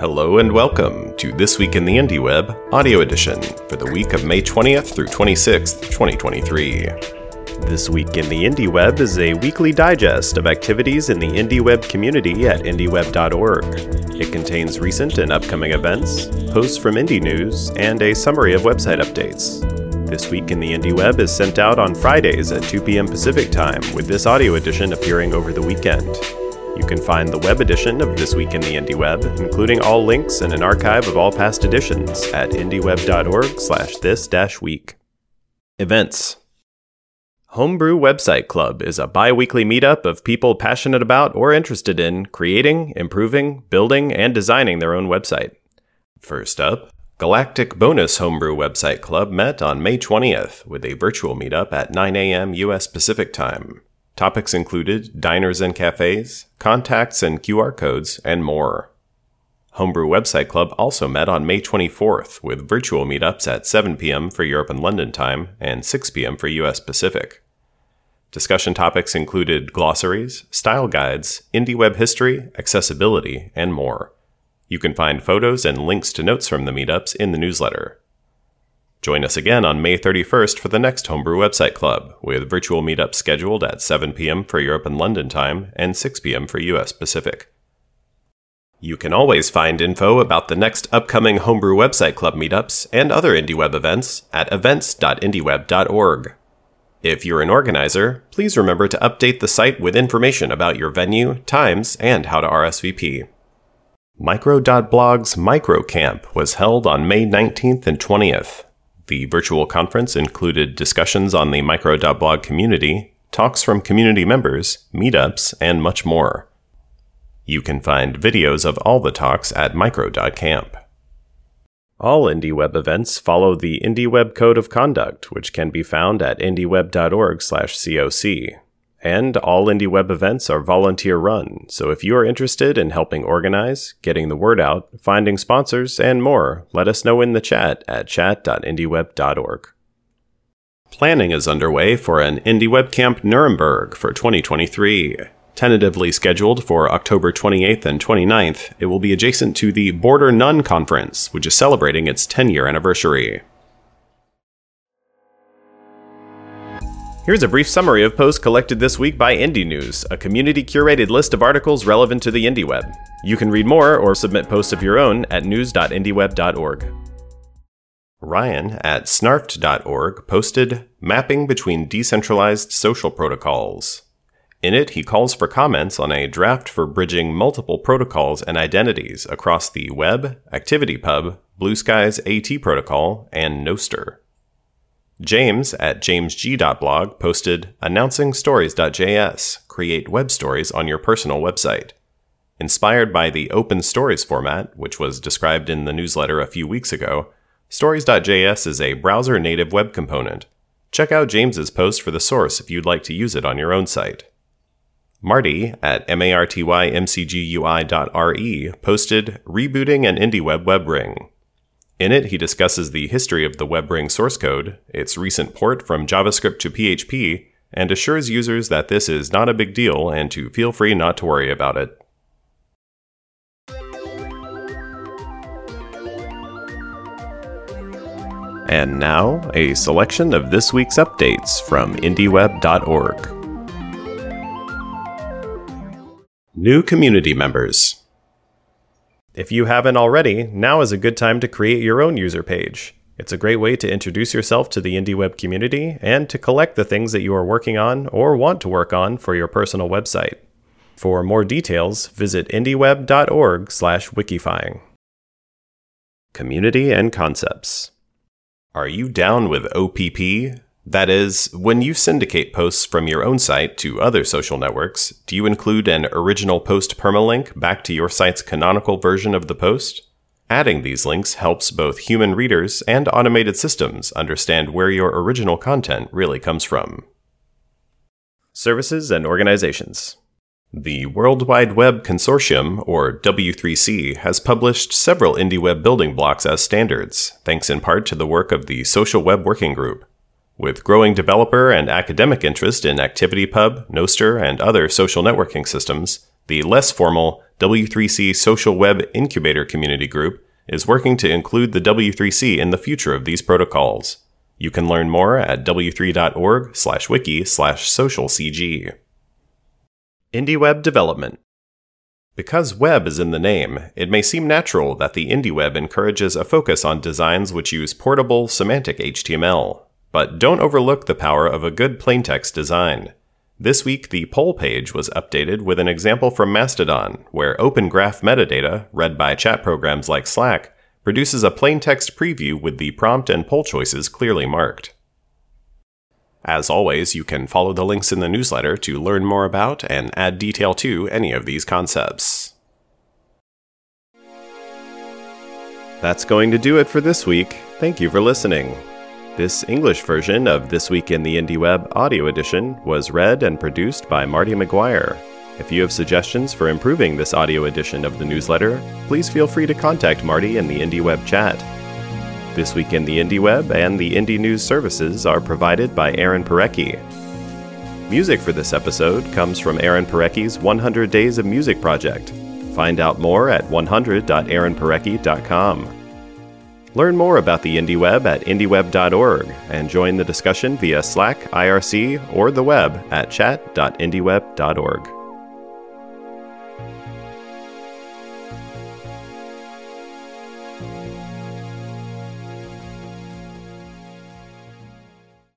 Hello and welcome to This Week in the Indie Web audio edition for the week of May 20th through 26th, 2023. This Week in the Indie Web is a weekly digest of activities in the Indie Web community at indieweb.org. It contains recent and upcoming events, posts from Indie News, and a summary of website updates. This Week in the Indie Web is sent out on Fridays at 2 p.m. Pacific Time, with this audio edition appearing over the weekend. You can find the web edition of This Week in the Indie Web, including all links and an archive of all past editions at indieweb.org slash this dash week. Events Homebrew Website Club is a bi weekly meetup of people passionate about or interested in creating, improving, building, and designing their own website. First up, Galactic Bonus Homebrew Website Club met on May 20th with a virtual meetup at 9 a.m. U.S. Pacific Time. Topics included diners and cafes, contacts and QR codes, and more. Homebrew Website Club also met on May 24th with virtual meetups at 7 p.m. for Europe and London time and 6 p.m. for US Pacific. Discussion topics included glossaries, style guides, indie web history, accessibility, and more. You can find photos and links to notes from the meetups in the newsletter. Join us again on May 31st for the next Homebrew Website Club, with virtual meetups scheduled at 7 p.m. for Europe and London time and 6 p.m. for US Pacific. You can always find info about the next upcoming Homebrew Website Club meetups and other IndieWeb events at events.indieweb.org. If you're an organizer, please remember to update the site with information about your venue, times, and how to RSVP. Micro.blog's MicroCamp was held on May 19th and 20th. The virtual conference included discussions on the micro.blog community, talks from community members, meetups, and much more. You can find videos of all the talks at micro.camp. All IndieWeb events follow the IndieWeb Code of Conduct, which can be found at indieweb.org/coc. And all IndieWeb events are volunteer run, so if you are interested in helping organize, getting the word out, finding sponsors, and more, let us know in the chat at chat.indieweb.org. Planning is underway for an IndieWeb Camp Nuremberg for 2023. Tentatively scheduled for October 28th and 29th, it will be adjacent to the Border None Conference, which is celebrating its 10 year anniversary. Here's a brief summary of posts collected this week by Indie News, a community curated list of articles relevant to the indie web. You can read more or submit posts of your own at news.indieweb.org. Ryan at snarfed.org posted Mapping Between Decentralized Social Protocols. In it, he calls for comments on a draft for bridging multiple protocols and identities across the Web, ActivityPub, Bluesky's AT protocol, and Nostr. James at jamesg.blog posted announcing stories.js, create web stories on your personal website. Inspired by the open stories format, which was described in the newsletter a few weeks ago, stories.js is a browser native web component. Check out James's post for the source if you'd like to use it on your own site. Marty at martymcgui.re posted rebooting an IndieWeb web ring. In it, he discusses the history of the WebRing source code, its recent port from JavaScript to PHP, and assures users that this is not a big deal and to feel free not to worry about it. And now, a selection of this week's updates from IndieWeb.org. New community members. If you haven't already, now is a good time to create your own user page. It's a great way to introduce yourself to the IndieWeb community and to collect the things that you are working on or want to work on for your personal website. For more details, visit indieweb.org/wikifying. Community and concepts. Are you down with OPP? That is, when you syndicate posts from your own site to other social networks, do you include an original post permalink back to your site's canonical version of the post? Adding these links helps both human readers and automated systems understand where your original content really comes from. Services and organizations. The World Wide Web Consortium, or W3C, has published several IndieWeb building blocks as standards, thanks in part to the work of the Social Web Working Group. With growing developer and academic interest in ActivityPub, Nostr, and other social networking systems, The less formal W3C Social Web Incubator Community Group is working to include the W3C in the future of these protocols. You can learn more at w3.org slash wiki slash socialcg. IndieWeb Development Because web is in the name, it may seem natural that the IndieWeb encourages a focus on designs which use portable, semantic HTML. But don't overlook the power of a good plaintext design. This week, the poll page was updated with an example from Mastodon, where Open Graph metadata, read by chat programs like Slack, produces a plain text preview with the prompt and poll choices clearly marked. As always, you can follow the links in the newsletter to learn more about and add detail to any of these concepts. That's going to do it for this week. Thank you for listening. This English version of This Week in the IndieWeb audio edition was read and produced by Marty McGuire. If you have suggestions for improving this audio edition of the newsletter, please feel free to contact Marty in the IndieWeb chat. This Week in the IndieWeb and the Indie News services are provided by Aaron Parecki. Music for this episode comes from Aaron Parecki's 100 Days of Music project. Find out more at 100.aaronparecki.com. Learn more about the IndieWeb at indieweb.org and join the discussion via Slack, IRC, or the web at chat.indieweb.org.